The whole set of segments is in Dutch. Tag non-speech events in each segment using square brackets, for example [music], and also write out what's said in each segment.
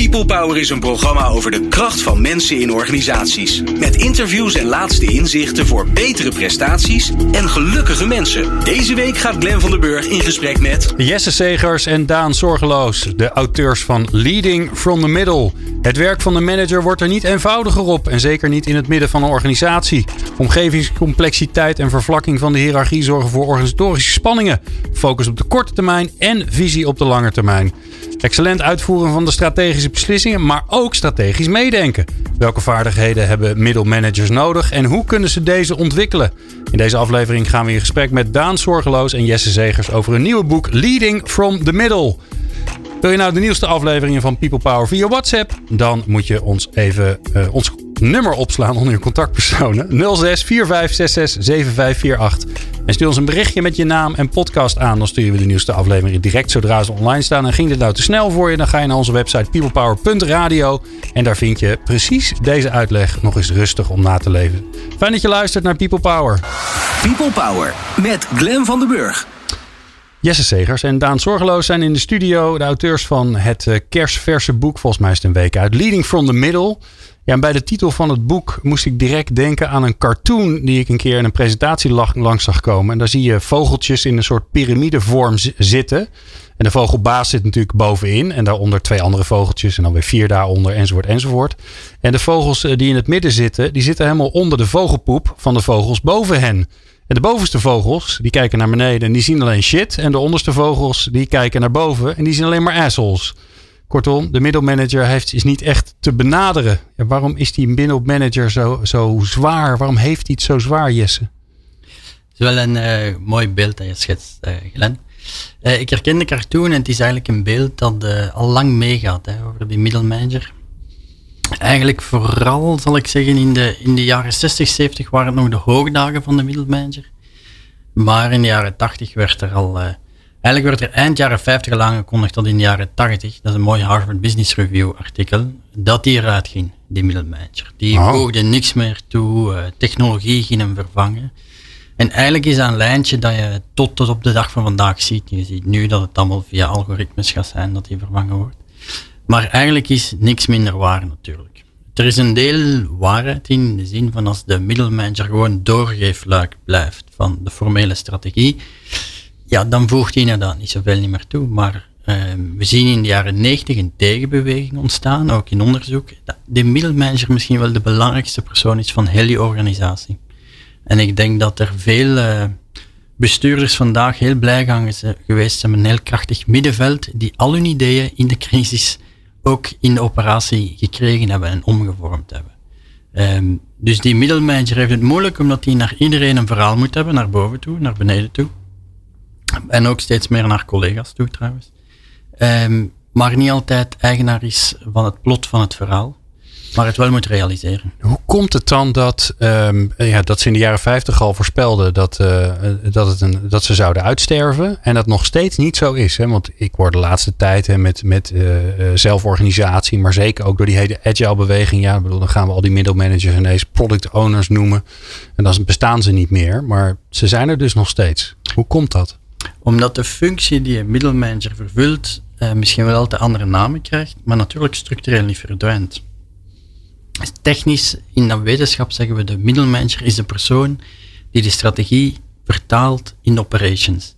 People Power is een programma over de kracht van mensen in organisaties. Met interviews en laatste inzichten voor betere prestaties en gelukkige mensen. Deze week gaat Glen van der Burg in gesprek met... Jesse Segers en Daan Zorgeloos, de auteurs van Leading from the Middle. Het werk van de manager wordt er niet eenvoudiger op en zeker niet in het midden van een organisatie. Omgevingscomplexiteit en vervlakking van de hiërarchie zorgen voor organisatorische spanningen. Focus op de korte termijn en visie op de lange termijn. Excellent uitvoeren van de strategische beslissingen, maar ook strategisch meedenken. Welke vaardigheden hebben middelmanagers nodig en hoe kunnen ze deze ontwikkelen? In deze aflevering gaan we in gesprek met Daan Zorgeloos en Jesse Zegers over een nieuwe boek Leading from the Middle. Wil je nou de nieuwste afleveringen van People Power via WhatsApp? Dan moet je ons even uh, ons nummer opslaan onder je contactpersonen. 06 4566 7548. En stuur ons een berichtje met je naam en podcast aan. Dan sturen we de nieuwste afleveringen direct zodra ze online staan. En ging dit nou te snel voor je, dan ga je naar onze website peoplepower.radio. En daar vind je precies deze uitleg nog eens rustig om na te leven. Fijn dat je luistert naar People Power. People Power met Glen van den Burg. Jesse Segers en Daan Zorgeloos zijn in de studio. De auteurs van het eh, kerstverse boek, volgens mij is het een week uit. Leading from the Middle. En bij de titel van het boek moest ik direct denken aan een cartoon die ik een keer in een presentatie langs zag komen. En daar zie je vogeltjes in een soort piramidevorm zitten. En de vogelbaas zit natuurlijk bovenin. En daaronder twee andere vogeltjes. En dan weer vier daaronder, enzovoort, enzovoort. En de vogels eh, die in het midden zitten, die zitten helemaal onder de vogelpoep van de vogels boven hen. En de bovenste vogels, die kijken naar beneden en die zien alleen shit. En de onderste vogels, die kijken naar boven en die zien alleen maar assholes. Kortom, de middelmanager is niet echt te benaderen. Ja, waarom is die middelmanager zo, zo zwaar? Waarom heeft hij het zo zwaar, Jesse? Het is wel een uh, mooi beeld dat je schetst, uh, Glenn. Uh, ik herken de cartoon en het is eigenlijk een beeld dat al lang meegaat hè, over die middelmanager. Eigenlijk vooral, zal ik zeggen, in de, in de jaren 60, 70 waren het nog de hoogdagen van de middelmanager. Maar in de jaren 80 werd er al... Eigenlijk werd er eind jaren 50 al aangekondigd dat in de jaren 80, dat is een mooi Harvard Business Review artikel, dat die eruit ging, die middelmanager. Die oh. voegde niks meer toe, uh, technologie ging hem vervangen. En eigenlijk is dat een lijntje dat je tot, tot op de dag van vandaag ziet. Je ziet nu dat het allemaal via algoritmes gaat zijn dat die vervangen wordt. Maar eigenlijk is niks minder waar natuurlijk. Er is een deel waarheid in, de zin van als de middelmanager gewoon doorgeefluik blijft van de formele strategie, ja, dan voegt hij inderdaad niet zoveel niet meer toe. Maar uh, we zien in de jaren 90 een tegenbeweging ontstaan, ook in onderzoek, dat de middelmanager misschien wel de belangrijkste persoon is van heel die organisatie. En ik denk dat er veel uh, bestuurders vandaag heel blij gaan geweest zijn met een heel krachtig middenveld die al hun ideeën in de crisis ook in de operatie gekregen hebben en omgevormd hebben. Um, dus die middelmanager heeft het moeilijk omdat hij naar iedereen een verhaal moet hebben, naar boven toe, naar beneden toe. En ook steeds meer naar collega's toe trouwens. Um, maar niet altijd eigenaar is van het plot van het verhaal maar het wel moet realiseren. Hoe komt het dan dat, um, ja, dat ze in de jaren 50 al voorspelden dat, uh, dat, het een, dat ze zouden uitsterven en dat nog steeds niet zo is? Hè? Want ik word de laatste tijd hè, met, met uh, zelforganisatie, maar zeker ook door die hele agile beweging. Ja, bedoel, dan gaan we al die middelmanagers ineens product owners noemen. En dan bestaan ze niet meer, maar ze zijn er dus nog steeds. Hoe komt dat? Omdat de functie die een middelmanager vervult uh, misschien wel altijd andere namen krijgt, maar natuurlijk structureel niet verdwijnt. Technisch, in de wetenschap zeggen we de middelmanager is de persoon die de strategie vertaalt in operations.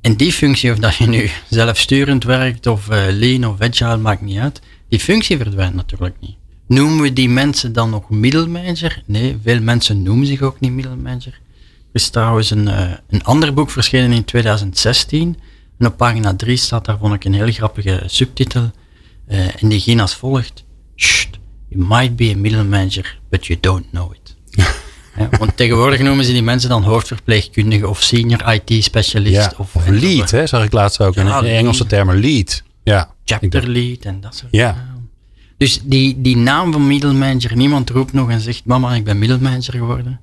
En die functie, of dat je nu zelfsturend werkt of uh, lean of agile, maakt niet uit. Die functie verdwijnt natuurlijk niet. Noemen we die mensen dan nog middelmanager? Nee, veel mensen noemen zich ook niet middelmanager. Er is trouwens een, uh, een ander boek verschenen in 2016. En op pagina 3 staat daar, vond ik, een heel grappige subtitel. Uh, en die ging als volgt. You might be a middle manager, but you don't know it. ja, [laughs] want tegenwoordig noemen ze die mensen dan hoofdverpleegkundige of senior IT-specialist. of, of lead, hè, zag ik laatst ook. Ja, in de Engelse termen lead. Ja, chapter lead en dat soort ja. Dus die, die naam van middle manager, niemand roept nog en zegt, mama, ik ben middle manager geworden.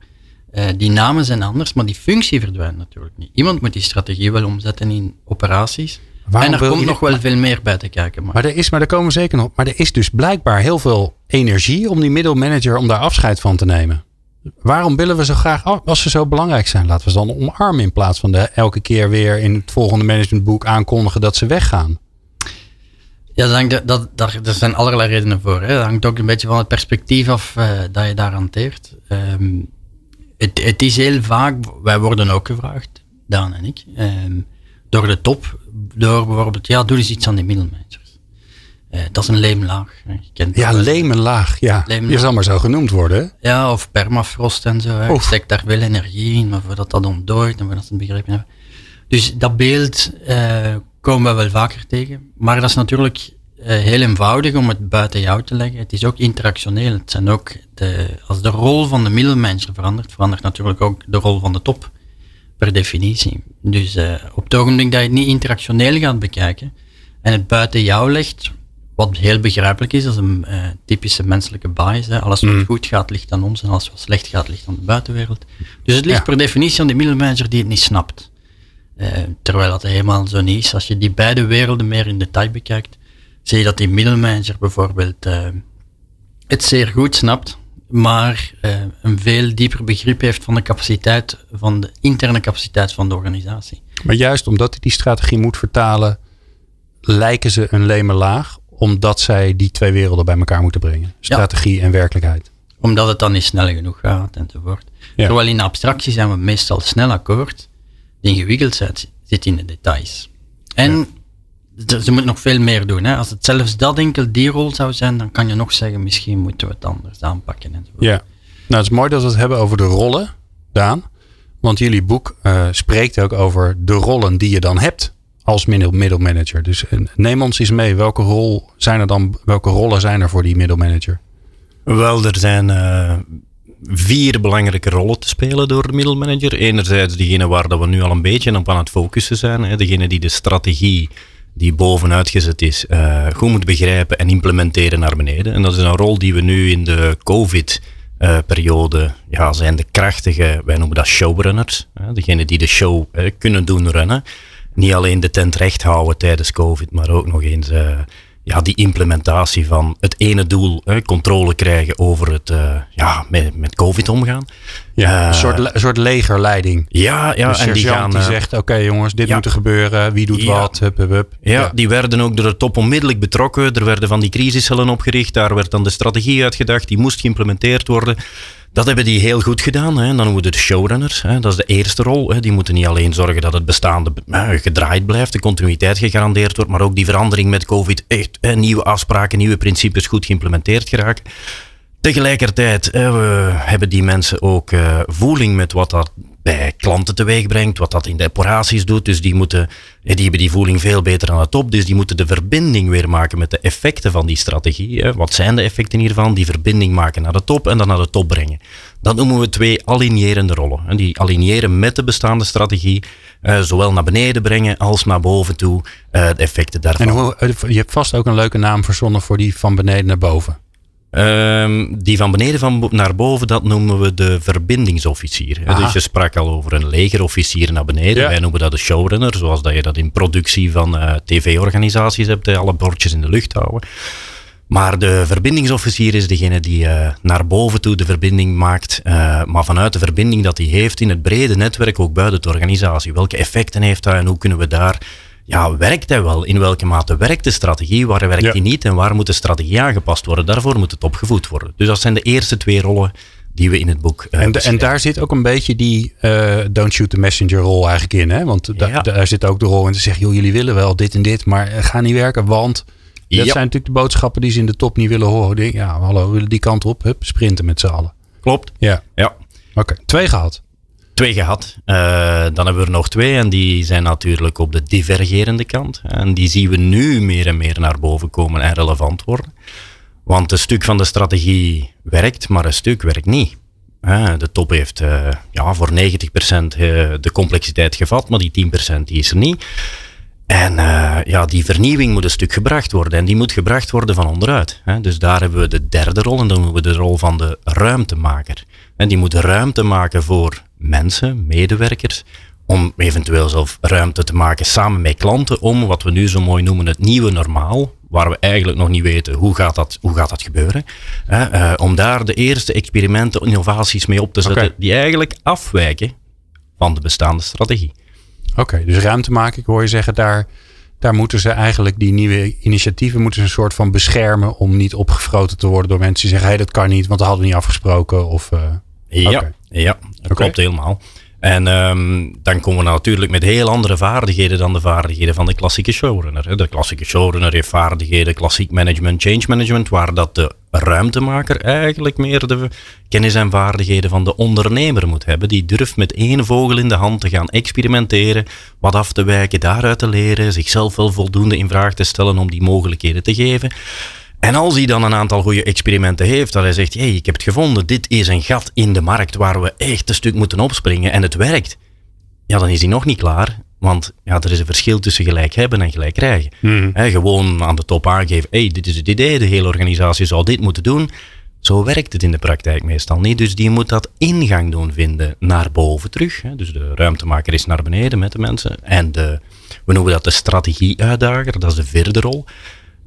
Uh, die namen zijn anders, maar die functie verdwijnt natuurlijk niet. Iemand moet die strategie wel omzetten in operaties. Waarom en er komt nog wel veel meer bij te kijken. Maar. maar, er is, maar er komen zeker nog. Maar er is dus blijkbaar heel veel energie om die middelmanager om daar afscheid van te nemen. waarom willen we zo graag, als ze zo belangrijk zijn, laten we ze dan omarmen in plaats van de, elke keer weer in het volgende managementboek aankondigen dat ze weggaan? Ja, dat, dat, dat, er zijn allerlei redenen voor. Hè. Dat hangt ook een beetje van het perspectief af uh, dat je daar hanteert. Um, het, het, is heel vaak, wij worden ook gevraagd, Daan en ik, um, door de top, door bijvoorbeeld, ja, doe eens iets aan die middelmanagers. Uh, dat is een leemlaag. ja, leemlaag, ja. Leemlaag. Je zal maar zo genoemd worden. Ja, of permafrost en zo. Hè. Ik steek daar veel energie in, maar voordat dat ontdooit en voordat ze het begrepen hebben. Dus dat beeld uh, komen we wel vaker tegen. Maar dat is natuurlijk heel eenvoudig om het buiten jou te leggen. Het is ook interactioneel. Het zijn ook de, als de rol van de middelmanager verandert, verandert natuurlijk ook de rol van de top. Per definitie. Dus uh, op het ogenblik dat je het niet interactioneel gaat bekijken en het buiten jou legt, wat heel begrijpelijk is, dat is een uh, typische menselijke bias. Hè. Alles wat mm. goed gaat, ligt aan ons en alles wat slecht gaat, ligt aan de buitenwereld. Dus het ligt per definitie aan de middelmanager die het niet snapt. Uh, terwijl dat helemaal zo niet is. Als je die beide werelden meer in detail bekijkt, zie je dat die middelmanager bijvoorbeeld uh, het zeer goed snapt, maar een veel dieper begrip heeft van de capaciteit, van de interne capaciteit van de organisatie. Maar juist omdat hij die strategie moet vertalen, lijken ze een leme laag omdat zij die twee werelden bij elkaar moeten brengen. Strategie en werkelijkheid. Omdat het dan niet snel genoeg gaat enzovoort. Ja. Terwijl in abstractie zijn we meestal snel akkoord. De ingewikkeldheid zit in de details. En ze moeten nog veel meer doen. Hè. Als het zelfs dat enkel die rol zou zijn, dan kan je nog zeggen, misschien moeten we het anders aanpakken. Ja, nou het is mooi dat we het hebben over de rollen, Daan. Want jullie boek uh, spreekt ook over de rollen die je dan hebt als middelmanager. Dus eh, neem ons eens mee. Welke, rol zijn er dan, welke rollen zijn er voor die middelmanager? Wel, er zijn uh, vier belangrijke rollen te spelen door de middelmanager. Enerzijds degene waar dat we nu al een beetje op aan het focussen zijn. Hè. Degene die de strategie die bovenuit gezet is, uh, goed moet begrijpen en implementeren naar beneden. En dat is een rol die we nu in de COVID periode, ja, zijn de krachtige, wij noemen dat showrunners. Degene die de show kunnen doen runnen niet alleen de tent recht houden tijdens COVID, maar ook nog eens uh, ja, die implementatie van het ene doel, hè, controle krijgen over het uh, ja, met, met COVID omgaan. Ja, uh, een soort, soort legerleiding. Ja, ja en die gaan. Die zegt: Oké, jongens, dit moet er gebeuren. Wie doet wat? Hup, hup, hup. Ja, ja, die werden ook door de top onmiddellijk betrokken. Er werden van die crisiscellen opgericht. Daar werd dan de strategie uitgedacht. Die moest geïmplementeerd worden. Dat hebben die heel goed gedaan. Hè. Dan moeten de showrunners, hè, dat is de eerste rol. Hè. Die moeten niet alleen zorgen dat het bestaande gedraaid blijft, de continuïteit gegarandeerd wordt, maar ook die verandering met COVID, echt hè, nieuwe afspraken, nieuwe principes goed geïmplementeerd geraken. Tegelijkertijd we hebben die mensen ook uh, voeling met wat dat bij klanten teweeg brengt, wat dat in de operaties doet. Dus die, moeten, die hebben die voeling veel beter aan de top. Dus die moeten de verbinding weer maken met de effecten van die strategie. Wat zijn de effecten hiervan? Die verbinding maken naar de top en dan naar de top brengen. Dat noemen we twee alignerende rollen. Die aligneren met de bestaande strategie, eh, zowel naar beneden brengen als naar boven toe, eh, de effecten daarvan. En je hebt vast ook een leuke naam verzonnen voor die van beneden naar boven. Um, die van beneden van naar boven, dat noemen we de verbindingsofficier. Dus je sprak al over een legerofficier naar beneden. Wij noemen dat de showrunner, zoals dat je dat in productie van uh, tv-organisaties hebt, alle bordjes in de lucht houden. Maar de verbindingsofficier is degene die uh, naar boven toe de verbinding maakt, uh, maar vanuit de verbinding dat hij heeft in het brede netwerk, ook buiten de organisatie. Welke effecten heeft hij en hoe kunnen we daar ja, werkt hij wel? In welke mate werkt de strategie? Waar werkt hij niet? En waar moet de strategie aangepast worden? Daarvoor moet het opgevoed worden. Dus dat zijn de eerste twee rollen die we in het boek uh, en, en, daar zit ook een beetje die uh, don't shoot the messenger rol eigenlijk in. Hè? Want daar zit ook de rol in te zeggen, joh, jullie willen wel dit en dit, maar ga niet werken, want... Dat zijn natuurlijk de boodschappen die ze in de top niet willen horen. Ja, hallo, we willen die kant op. Hup, sprinten met z'n allen. Klopt. Ja. ja. Oké, twee gehad twee gehad. Uh, dan hebben we er nog twee en die zijn natuurlijk op de divergerende kant. En die zien we nu meer en meer naar boven komen en relevant worden. Want een stuk van de strategie werkt, maar een stuk werkt niet. De top heeft uh, ja, voor 90% de complexiteit gevat, maar die 10% die is er niet. En ja, die vernieuwing moet een stuk gebracht worden. En die moet gebracht worden van onderuit. Dus daar hebben we de derde rol. En dan hebben we de rol van de ruimtemaker. En die moet ruimte maken voor mensen, medewerkers, om eventueel zelf ruimte te maken samen met klanten om wat we nu zo mooi noemen het nieuwe normaal, waar we eigenlijk nog niet weten hoe gaat dat, hoe gaat dat gebeuren. Uh, om daar de eerste experimenten, innovaties mee op te zetten die eigenlijk afwijken van de bestaande strategie. Oké, dus ruimte maken, ik hoor je zeggen, daar, daar moeten ze eigenlijk die nieuwe initiatieven moeten ze een soort van beschermen om niet opgefroten te worden door mensen die zeggen, hé, hey, dat kan niet, want dat hadden we niet afgesproken. Of, uh, ja, ja, dat klopt helemaal. En um, dan komen we natuurlijk met heel andere vaardigheden dan de vaardigheden van de klassieke showrunner. De klassieke showrunner heeft vaardigheden, klassiek management, change management, waar dat de ruimtemaker eigenlijk meer de kennis en vaardigheden van de ondernemer moet hebben. Die durft met één vogel in de hand te gaan experimenteren, wat af te wijken, daaruit te leren, zichzelf wel voldoende in vraag te stellen om die mogelijkheden te geven. En als hij dan een aantal goede experimenten heeft, dat hij zegt, hey, ik heb het gevonden, dit is een gat in de markt waar we echt een stuk moeten opspringen en het werkt. Ja, dan is hij nog niet klaar, want ja, er is een verschil tussen gelijk hebben en gelijk krijgen. Mm gewoon aan de top aangeven, hey, dit is het idee, de hele organisatie zou dit moeten doen. Zo werkt het in de praktijk meestal niet. Dus die moet dat ingang doen vinden naar boven terug. Dus de ruimtemaker is naar beneden met de mensen. En de, we noemen dat de strategie-uitdager, dat is de vierde rol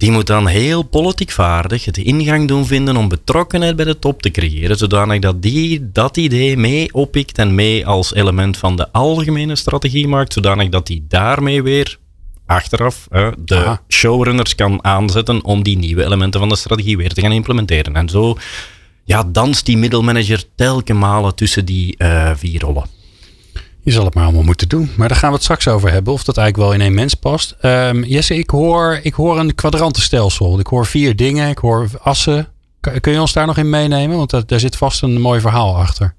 die moet dan heel politiek vaardig het ingang doen vinden om betrokkenheid bij de top te creëren, zodanig dat die dat idee mee oppikt en mee als element van de algemene strategie maakt, zodanig dat die daarmee weer achteraf de showrunners kan aanzetten om die nieuwe elementen van de strategie weer te gaan implementeren. En zo ja, danst die middelmanager telkens malen tussen die uh, vier rollen. Je zal het maar allemaal moeten doen. Maar daar gaan we het straks over hebben. Of dat eigenlijk wel in één mens past. Um, Jesse, ik hoor, ik hoor een kwadrantenstelsel. Ik hoor vier dingen. Ik hoor assen. Kun je ons daar nog in meenemen? Want daar zit vast een mooi verhaal achter.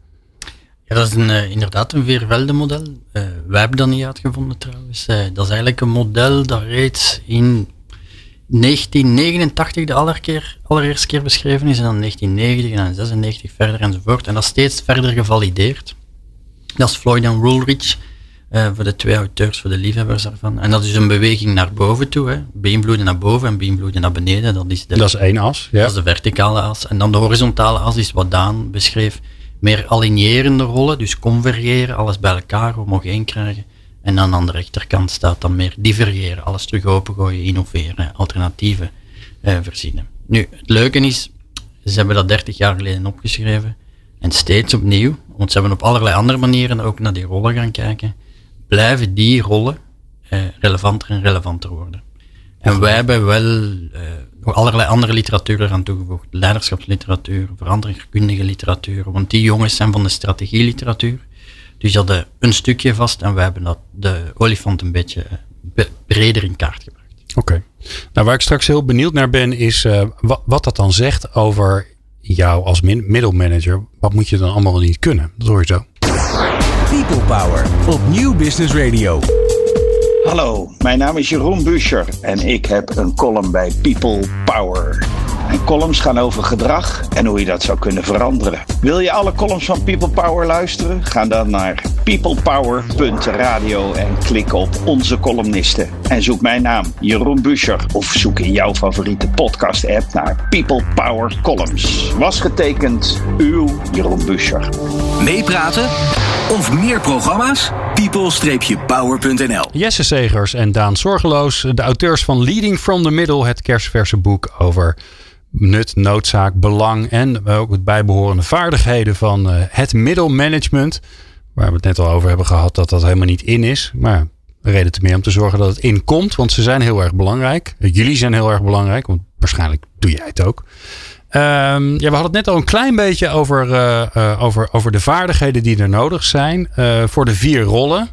Ja, dat is een, uh, inderdaad een Veervelde-model. Uh, wij hebben dat niet uitgevonden trouwens. Uh, dat is eigenlijk een model dat reeds in 1989 de allerkeer, allereerste keer beschreven is. En dan 1990 en dan 96 verder enzovoort. En dat steeds verder gevalideerd. Dat is Floyd en Woolrich. Uh, voor de twee auteurs, voor de liefhebbers daarvan. En dat is een beweging naar boven toe. Hè. Beïnvloeden naar boven en beïnvloeden naar beneden. Dat is, de, dat is één as. Ja. Dat is de verticale as. En dan de horizontale as is wat Daan beschreef. Meer alignerende rollen, dus convergeren, alles bij elkaar, homogeen krijgen. En dan aan de rechterkant staat dan meer divergeren, alles terug opengooien, innoveren, alternatieven uh, verzinnen. Nu, het leuke is, ze hebben dat 30 jaar geleden opgeschreven. En steeds opnieuw, want ze hebben op allerlei andere manieren ook naar die rollen gaan kijken, blijven die rollen eh, relevanter en relevanter worden. En wij hebben wel eh, nog allerlei andere literatuur eraan toegevoegd. Leiderschapsliteratuur, veranderkundige literatuur. Want die jongens zijn van de strategieliteratuur. Dus die hadden een stukje vast en wij hebben dat, de olifant een beetje eh, breder in kaart gebracht. Oké. Nou, waar ik straks heel benieuwd naar ben, is uh, wat, wat dat dan zegt over jou als middelmanager, wat moet je dan allemaal niet kunnen? Dat hoor je zo. People Power op Nieuw Business Radio. Hallo, mijn naam is Jeroen Buscher en ik heb een column bij People Power. En columns gaan over gedrag en hoe je dat zou kunnen veranderen. Wil je alle columns van People Power luisteren? Ga dan naar peoplepower.radio en klik op onze columnisten. En zoek mijn naam, Jeroen Buscher, of zoek in jouw favoriete podcast-app naar People Power Columns. Was getekend, uw Jeroen Buscher. Meepraten of meer programma's? people-power.nl Jesse Segers en Daan Zorgeloos, de auteurs van Leading from the Middle, het kerstverse boek over nut, noodzaak, belang en ook het bijbehorende vaardigheden van uh, het middelmanagement. Waar we het net al over hebben gehad dat dat helemaal niet in is. Maar reden te meer om te zorgen dat het in komt, want ze zijn heel erg belangrijk. Jullie zijn heel erg belangrijk, want waarschijnlijk doe jij het ook. Um, ja, we hadden het net al een klein beetje over, uh, over, over de vaardigheden die er nodig zijn voor de vier rollen.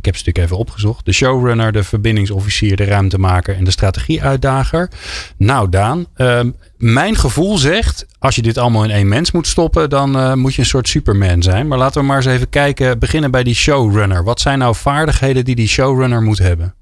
Ik heb ze natuurlijk even opgezocht. De showrunner, de verbindingsofficier, de ruimtemaker en de strategieuitdager. Nou Daan, ehm, mijn gevoel zegt, als je dit allemaal in één mens moet stoppen, dan uh, moet je een soort superman zijn. Maar laten we maar eens even kijken, beginnen bij die showrunner. Wat zijn nou vaardigheden die die showrunner moet hebben?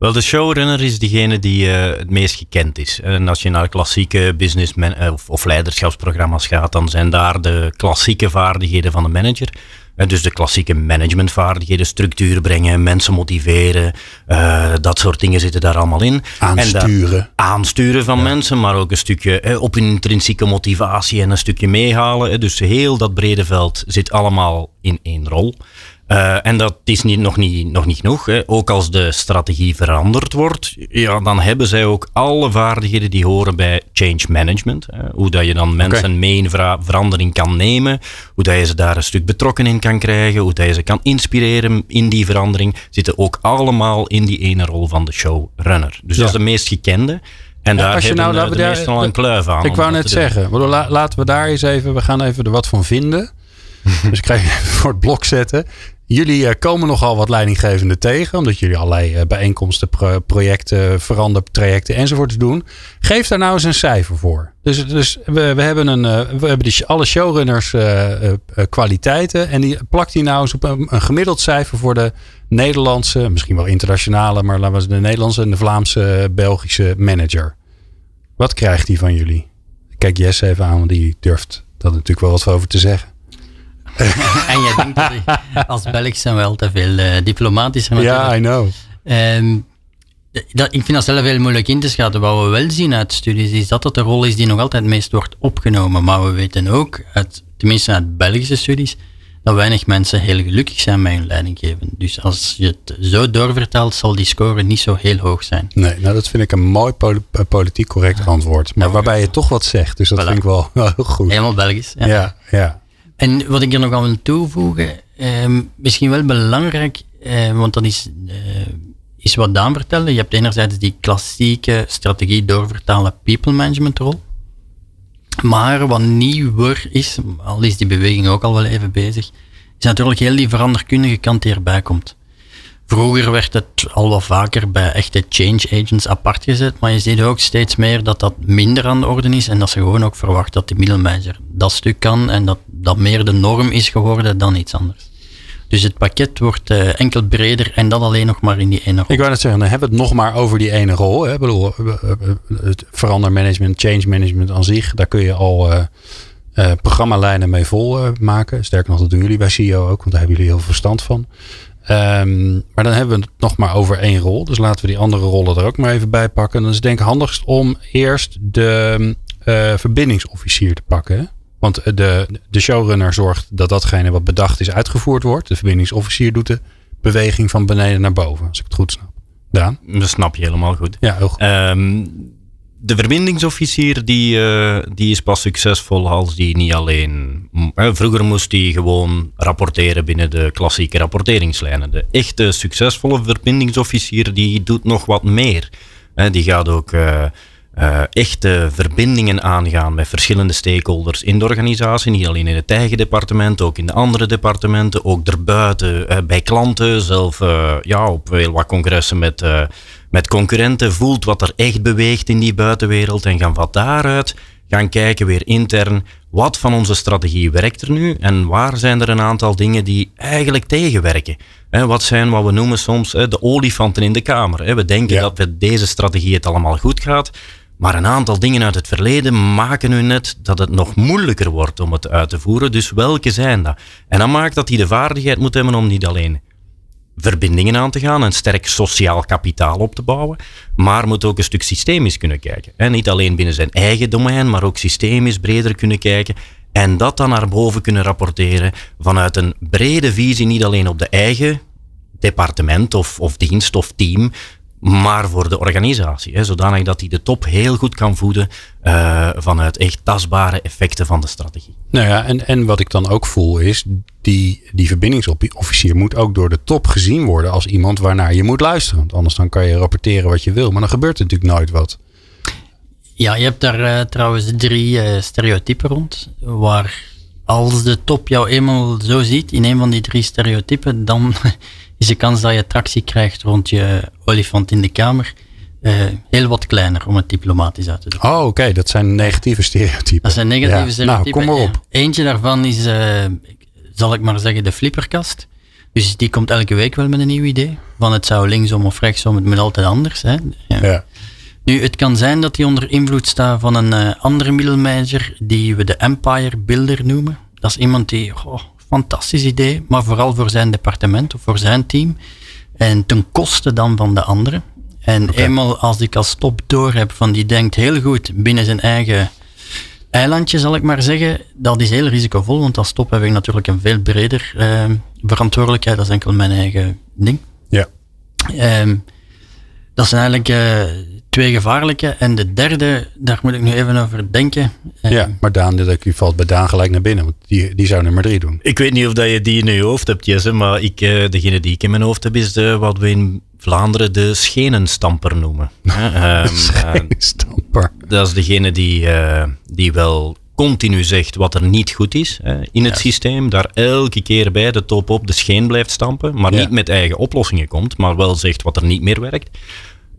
Wel, de showrunner is degene die uh, het meest gekend is. En als je naar klassieke business of, of leiderschapsprogramma's gaat, dan zijn daar de klassieke vaardigheden van de manager. En dus de klassieke managementvaardigheden, structuur brengen, mensen motiveren, uh, dat soort dingen zitten daar allemaal in. Aansturen. aansturen van mensen, maar ook een stukje eh, op intrinsieke motivatie en een stukje meehalen. Dus heel dat brede veld zit allemaal in één rol. Uh, en dat is niet, nog, niet, nog niet genoeg. Hè. Ook als de strategie veranderd wordt, ja, dan hebben zij ook alle vaardigheden die horen bij change management. Hè. Hoe dat je dan mensen okay. mee in verandering kan nemen, hoe dat je ze daar een stuk betrokken in kan krijgen, hoe dat je ze kan inspireren in die verandering, zitten ook allemaal in die ene rol van de showrunner. Dus ja. dat is de meest gekende. En daar als je hebben nou, de, de meestal een kluif aan. Ik wou net zeggen, laten we daar eens even, we gaan even er wat van vinden. [laughs] dus ik ga je voor het blok zetten. Jullie uh, komen nogal wat leidinggevenden tegen, omdat jullie allerlei uh, bijeenkomsten, pro projecten, verandertrajecten enzovoort doen. Geef daar nou eens een cijfer voor. Dus, dus we, we hebben, een, uh, we hebben alle showrunners kwaliteiten en die plakt die nou eens op een, een, gemiddeld cijfer voor de Nederlandse, misschien wel internationale, maar laten we de Nederlandse en de Vlaamse, Belgische manager. Wat krijgt die van jullie? Kijk Jesse even aan, want die durft daar natuurlijk wel wat over te zeggen. [laughs] en jij denkt dat als Belg zijn wel te veel uh, diplomatischer Ja, I know. Um, dat, ik vind dat zelf heel moeilijk in te schatten. Wat we wel zien uit studies is dat dat de rol is die nog altijd het meest wordt opgenomen. Maar we weten ook, uit, tenminste uit Belgische studies, dat weinig mensen heel gelukkig zijn met hun leidinggeven. Dus als je het zo doorvertelt, zal die score niet zo heel hoog zijn. Nee, nou dat vind ik een mooi politiek correct antwoord. Maar waarbij je toch wat zegt. Dus dat vind ik wel, wel [laughs] heel goed. Helemaal Belgisch. Ja, ja. ja. En wat ik er nog aan wil toevoegen, eh, misschien wel belangrijk, eh, want dat is, eh, is wat Daan vertelde. Je hebt enerzijds die klassieke strategie doorvertalen people management rol. Maar wat nieuwer is, al is die beweging ook al wel even bezig, is natuurlijk heel die veranderkundige kant die erbij komt. Vroeger werd het al wat vaker bij echte change agents apart gezet, maar je ziet ook steeds meer dat dat minder aan de orde is en dat ze gewoon ook verwachten dat de middelmanager dat stuk kan en dat dat meer de norm is geworden dan iets anders. Dus het pakket wordt uh, enkel breder en dat alleen nog maar in die ene rol. Ik wou net zeggen, dan hebben we het nog maar over die ene rol. Hè. Bedoel, het verandermanagement, change management aan zich, daar kun je al uh, uh, programmalijnen mee vol maken. Sterker nog, dat doen jullie bij CEO ook, want daar hebben jullie heel veel verstand van. Um, maar dan hebben we het nog maar over één rol. Dus laten we die andere rollen er ook maar even bij pakken. Dan is het denk ik handigst om eerst de verbindingsofficier te pakken. Hè? Want eh, de, de showrunner zorgt dat datgene wat bedacht is uitgevoerd wordt. De verbindingsofficier doet de beweging van beneden naar boven, als ik het goed snap. Daan? Dat snap je helemaal goed. Ja, heel goed. Um, de verbindingsofficier die, uh, die is pas succesvol als die niet alleen. Vroeger moest hij gewoon rapporteren binnen de klassieke rapporteringslijnen. De echte succesvolle verbindingsofficier die doet nog wat meer. Die gaat ook uh, echte verbindingen aangaan met verschillende stakeholders in de organisatie. Niet alleen in het eigen departement, ook in de andere departementen, ook erbuiten uh, bij klanten, zelf ja, op heel wat congressen met, met concurrenten, voelt wat er echt beweegt in die buitenwereld en gaan van daaruit gaan kijken weer intern wat van onze strategie werkt er nu en waar zijn er een aantal dingen die eigenlijk tegenwerken. wat zijn wat we noemen soms de olifanten in de kamer. We denken ja. dat met deze strategie het allemaal goed gaat, maar een aantal dingen uit het verleden maken nu net dat het nog moeilijker wordt om het uit te voeren. Dus welke zijn dat? En dat maakt dat hij de vaardigheid moet hebben om niet alleen verbindingen aan te gaan, een sterk sociaal kapitaal op te bouwen, maar moet ook een stuk systemisch kunnen kijken. En niet alleen binnen zijn eigen domein, maar ook systemisch breder kunnen kijken. En dat dan naar boven kunnen rapporteren vanuit een brede visie, niet alleen op de eigen departement of, of dienst of team, maar voor de organisatie. Hè, zodanig dat hij de top heel goed kan voeden uh, vanuit echt tastbare effecten van de strategie. Nou ja, en, en wat ik dan ook voel is, die, die verbindingsofficier moet ook door de top gezien worden als iemand waarnaar je moet luisteren. Want anders dan kan je rapporteren wat je wil, maar dan gebeurt er natuurlijk nooit wat. Ja, je hebt daar uh, trouwens drie uh, stereotypen rond, waar als de top jou eenmaal zo ziet in een van die drie stereotypen, dan is de kans dat je tractie krijgt rond je olifant in de kamer uh, heel wat kleiner, om het diplomatisch uit te drukken. Oh, oké, dat zijn negatieve stereotypen. Dat zijn negatieve ja. stereotypen. Nou, kom maar op. Eentje daarvan is, uh, zal ik maar zeggen, de flipperkast. Dus die komt elke week wel met een nieuw idee. Van het zou linksom of rechtsom, het moet altijd anders. Hè? Ja. ja. Nu, het kan zijn dat die onder invloed staat van een uh, andere middelmanager die we de Empire Builder noemen. Dat is iemand die, oh, fantastisch idee, maar vooral voor zijn departement of voor zijn team. En ten koste dan van de anderen. En eenmaal als ik als top door heb van die denkt heel goed binnen zijn eigen eilandje, zal ik maar zeggen, dat is heel risicovol, want als top heb ik natuurlijk een veel breder uh, verantwoordelijkheid. Dat is enkel mijn eigen ding. Ja. Um, dat zijn eigenlijk uh, twee gevaarlijke. En de derde, daar moet ik nu even over denken. Uh, ja, maar Daan, dat valt bij Daan gelijk naar binnen, want die, die zou nummer drie doen. Ik weet niet of dat je die in je hoofd hebt, Jesse, maar ik, uh, degene die ik in mijn hoofd heb, is de, wat we in Vlaanderen de schenenstamper noemen. [laughs] um, schenenstamper. dat is degene die, die wel continu zegt wat er niet goed is hè, in het systeem, daar elke keer bij de top op de scheen blijft stampen, maar niet met eigen oplossingen komt, maar wel zegt wat er niet meer werkt.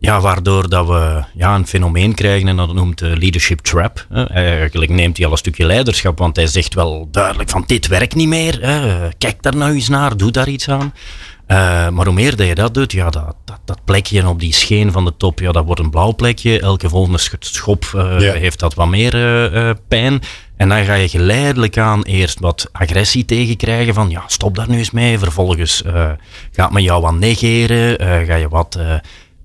Ja, waardoor dat we ja, een fenomeen krijgen en dat noemt de leadership trap. Hè. Eigenlijk neemt hij al een stukje leiderschap, want hij zegt wel duidelijk van dit werkt niet meer. Hè. Kijk daar nou eens naar, doe daar iets aan. Uh, maar hoe meer dat je dat doet, ja, dat, dat, dat, plekje op die scheen van de top, ja, dat wordt een blauw plekje. Elke volgende schop uh, ja. heeft dat wat meer uh, pijn. En dan ga je geleidelijk aan eerst wat agressie tegenkrijgen van ja, stop daar nu eens mee. Vervolgens gaat men jou wat negeren, ga je wat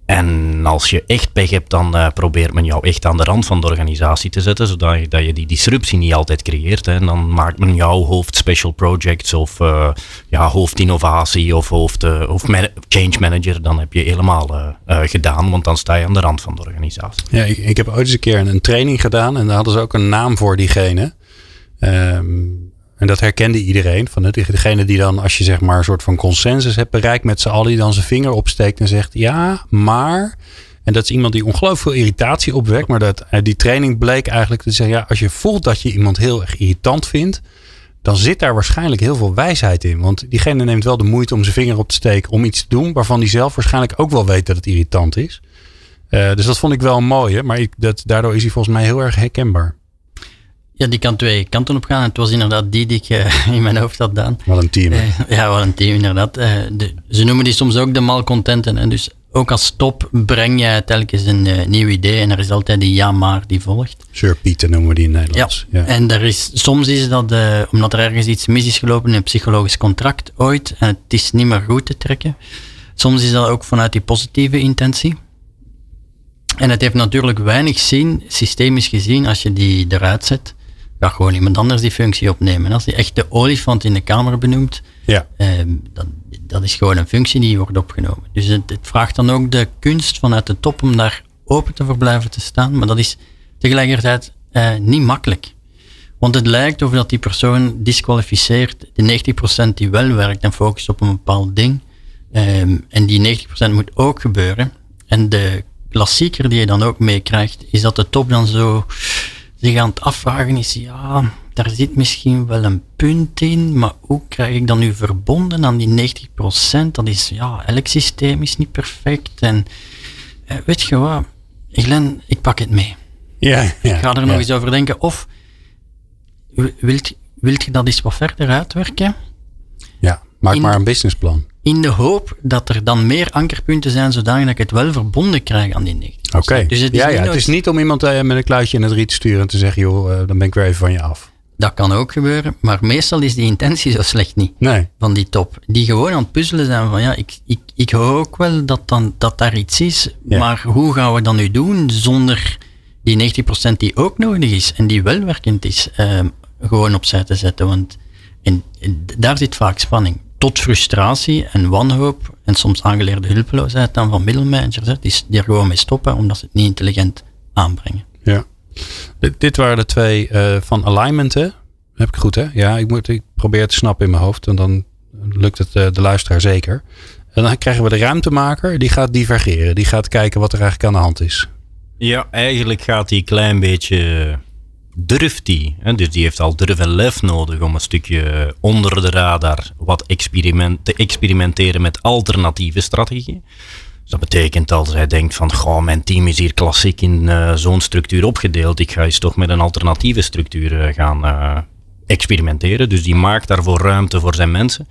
en als je echt pech hebt, dan uh, probeert men jou echt aan de rand van de organisatie te zetten, zodat je, dat je die disruptie niet altijd creëert. Hè. En dan maakt men jou hoofd special projects of uh, ja, hoofd innovatie of hoofd uh, of change manager. Dan heb je helemaal gedaan, want dan sta je aan de rand van de organisatie. Ja, ik, heb ooit eens een keer een, een, training gedaan en daar hadden ze ook een naam voor diegene. Um, en dat herkende iedereen. Van degene die dan, als je zeg maar een soort van consensus hebt bereikt met z'n allen, die dan zijn vinger opsteekt en zegt: Ja, maar. En dat is iemand die ongelooflijk veel irritatie opwekt. Maar dat, eh, die training bleek eigenlijk te zeggen: ja, als je voelt dat je iemand heel erg irritant vindt, dan zit daar waarschijnlijk heel veel wijsheid in. Want diegene neemt wel de moeite om zijn vinger op te steken om iets te doen waarvan hij zelf waarschijnlijk ook wel weet dat het irritant is. Uh, dus dat vond ik wel mooi. Maar ik, dat, daardoor is hij volgens mij heel erg herkenbaar. Ja, die kan twee kanten op gaan. Het was inderdaad die die ik uh, in mijn hoofd had gedaan. Wat een team. Uh, ja, wat een team inderdaad. Uh, de, ze noemen die soms ook de malcontenten. En dus ook als top breng je telkens een nieuw idee en er is altijd die ja maar die volgt. Sir Pieter noemen we die in Nederlands. Ja, ja. en er is, soms is dat omdat er ergens iets mis is gelopen in een psychologisch contract ooit en het is niet meer goed te trekken. Soms is dat ook vanuit die positieve intentie. En het heeft natuurlijk weinig zin, systemisch gezien, als je die eruit zet ga gewoon iemand anders die functie opnemen. Als je echt de olifant in de kamer benoemt, ja. eh, dat, dat is gewoon een functie die wordt opgenomen. Dus het, het, vraagt dan ook de kunst vanuit de top om daar open te verblijven te staan. Maar dat is tegelijkertijd eh, niet makkelijk. Want het lijkt of dat die persoon disqualificeert de 90% die wel werkt en focust op een bepaald ding. Um, en die 90% moet ook gebeuren. En de klassieker die je dan ook meekrijgt, is dat de top dan zo zich aan het afvragen is, ja, daar zit misschien wel een punt in, maar hoe krijg ik dan nu verbonden aan die 90%? Dat is, ja, elk systeem is niet perfect. En eh, weet je wat, Glenn, ik pak het mee. Ja, ja, ik ga er nog eens over denken. Of wilt, wilt je dat eens wat verder uitwerken? Ja, maak maar een businessplan. In de hoop dat er dan meer ankerpunten zijn, zodat ik het wel verbonden krijg aan die 90. Oké. Okay. Dus het is, ja, ja, het is niet om iemand uh, met een kluitje in het riet te sturen en te zeggen, joh, uh, dan ben ik weer even van je af. Dat kan ook gebeuren, maar meestal is die intentie zo slecht niet. Nee. Van die top. Die gewoon aan het puzzelen zijn van, ja, ik, ik, ik hoor ook wel dat, dan, dat daar iets is, ja. maar hoe gaan we dat nu doen zonder die 90% die ook nodig is en die wel werkend is, uh, gewoon opzij te zetten? Want in, in, daar zit vaak spanning tot frustratie en wanhoop en soms aangeleerde hulpeloosheid dan van middelmanagers, die, die er gewoon mee stoppen omdat ze het niet intelligent aanbrengen. Ja. Dit, dit waren de twee uh, van alignment, hè? Heb ik goed, hè? Ja, ik, moet, ik probeer het te snappen in mijn hoofd en dan lukt het uh, de luisteraar zeker. En dan krijgen we de ruimtemaker, die gaat divergeren. Die gaat kijken wat er eigenlijk aan de hand is. Ja, eigenlijk gaat hij een klein beetje durft die. Dus die heeft al durf en lef nodig om een stukje onder de radar wat te experimenteren met alternatieve strategieën. Dus dat betekent als hij denkt van, mijn team is hier klassiek in uh, zo'n structuur opgedeeld. Ik ga eens toch met een alternatieve structuur uh, gaan uh, experimenteren. Dus die maakt daarvoor ruimte voor zijn mensen.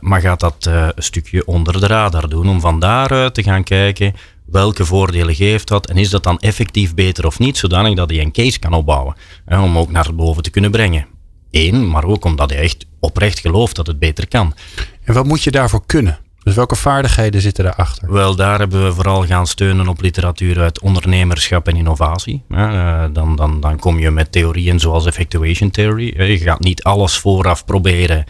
maar gaat dat een stukje onder de radar doen om van daaruit te gaan kijken welke voordelen geeft dat en is dat dan effectief beter of niet, zodanig dat hij een case kan opbouwen hè, om ook naar boven te kunnen brengen. Eén, maar ook omdat hij echt oprecht gelooft dat het beter kan. En wat moet je daarvoor kunnen? Dus welke vaardigheden zitten daarachter? Wel, daar hebben we vooral gaan steunen op literatuur uit ondernemerschap en innovatie. Uh, dan, dan, dan kom je met theorieën zoals effectuation theory. Je gaat niet alles vooraf proberen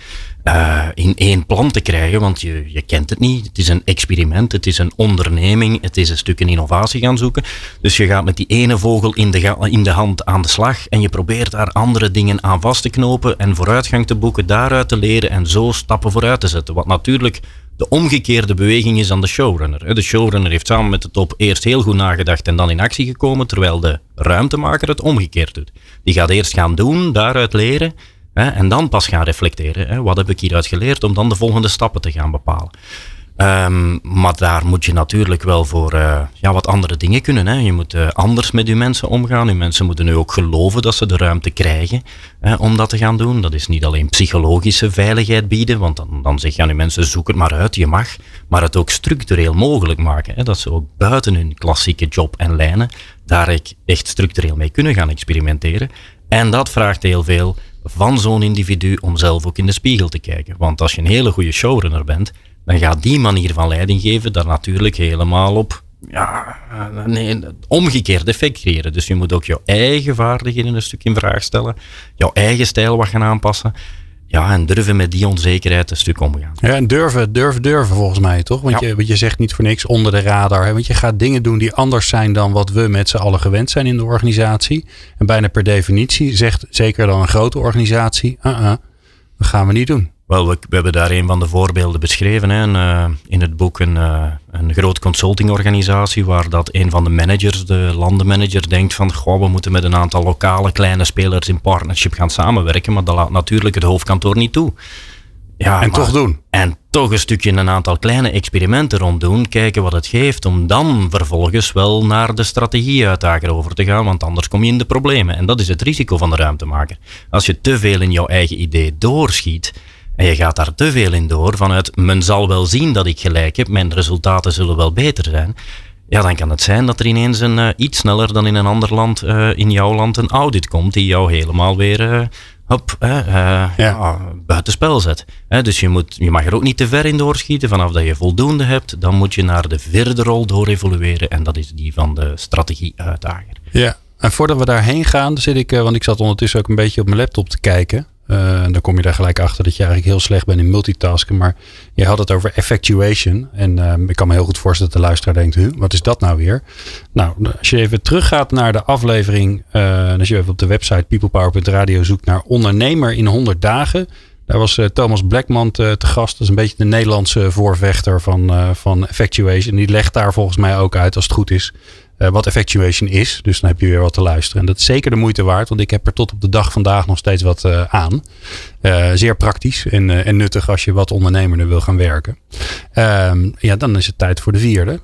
uh, in één plan te krijgen, want je, je kent het niet. Het is een experiment, het is een onderneming, het is een stuk een innovatie gaan zoeken. Dus je gaat met die ene vogel in de, in de hand aan de slag en je probeert daar andere dingen aan vast te knopen en vooruitgang te boeken, daaruit te leren en zo stappen vooruit te zetten. Wat natuurlijk de omgekeerde beweging is aan de showrunner. De showrunner heeft samen met de top eerst heel goed nagedacht en dan in actie gekomen, terwijl de ruimtemaker het omgekeerd doet. Die gaat eerst gaan doen, daaruit leren en dan pas gaan reflecteren. Wat heb ik hieruit geleerd om dan de volgende stappen te gaan bepalen. Um, maar daar moet je natuurlijk wel voor uh, ja, wat andere dingen kunnen. Hè. Je moet uh, anders met je mensen omgaan. Je mensen moeten nu ook geloven dat ze de ruimte krijgen uh, om dat te gaan doen. Dat is niet alleen psychologische veiligheid bieden, want dan, dan zeg je aan je mensen zoek het maar uit, je mag. Maar het ook structureel mogelijk maken. Hè, dat ze ook buiten hun klassieke job en lijnen daar echt structureel mee kunnen gaan experimenteren. En dat vraagt heel veel van zo'n individu om zelf ook in de spiegel te kijken. Want als je een hele goede showrunner bent, dan gaat die manier van leiding geven daar natuurlijk helemaal op ja, nee, omgekeerd effect creëren. Dus je moet ook jouw eigen vaardigheden een stuk in vraag stellen, jouw eigen stijl wat gaan aanpassen. Ja, en durven met die onzekerheid een stuk omgaan. Ja, en durven, durven, durven volgens mij, toch? Want, je, want je zegt niet voor niks onder de radar. Hè? Want je gaat dingen doen die anders zijn dan wat we met z'n allen gewend zijn in de organisatie. En bijna per definitie zegt zeker dan een grote organisatie, uh -uh, dat gaan we niet doen. Wel, we, hebben daar een van de voorbeelden beschreven hè, uh, in het boek. Een, uh, een groot consultingorganisatie waar dat een van de managers, de landenmanager, denkt van goh, we moeten met een aantal lokale kleine spelers in partnership gaan samenwerken. Maar dat laat natuurlijk het hoofdkantoor niet toe. Ja, en toch doen. En toch een stukje een aantal kleine experimenten rond doen, kijken wat het geeft, om dan vervolgens wel naar de strategie-uitdager over te gaan, want anders kom je in de problemen. En dat is het risico van de ruimtemaker. Als je te veel in jouw eigen idee doorschiet, en je gaat daar te veel in door vanuit men zal wel zien dat ik gelijk heb, mijn resultaten zullen wel beter zijn. Ja, dan kan het zijn dat er ineens een, uh, iets sneller dan in een ander land, uh, in jouw land, een audit komt die jou helemaal weer uh, hop, ja. ja, buitenspel zet. dus je, moet, je mag er ook niet te ver in doorschieten. Vanaf dat je voldoende hebt, dan moet je naar de vierde rol doorevolueren en dat is die van de strategie-uitdager. Ja, en voordat we daarheen gaan, zit ik, want ik zat ondertussen ook een beetje op mijn laptop te kijken. Uh, dan kom je daar gelijk achter dat je eigenlijk heel slecht bent in multitasken. Maar je had het over effectuation. En uh, ik kan me heel goed voorstellen dat de luisteraar denkt, huh, wat is dat nou weer? Nou, als je even teruggaat naar de aflevering. Uh, als je even op de website peoplepower.radio zoekt naar ondernemer in 100 dagen. Daar was Thomas Blackman te, te, gast. Dat is een beetje de Nederlandse voorvechter van, van effectuation. Die legt daar volgens mij ook uit, als het goed is, uh, wat effectuation is. Dus dan heb je weer wat te luisteren. En dat is zeker de moeite waard, want ik heb er tot op de dag vandaag nog steeds wat uh, aan. Uh, zeer praktisch en, en nuttig als je wat ondernemerder wil gaan werken. Ehm, ja, dan is het tijd voor de vierde.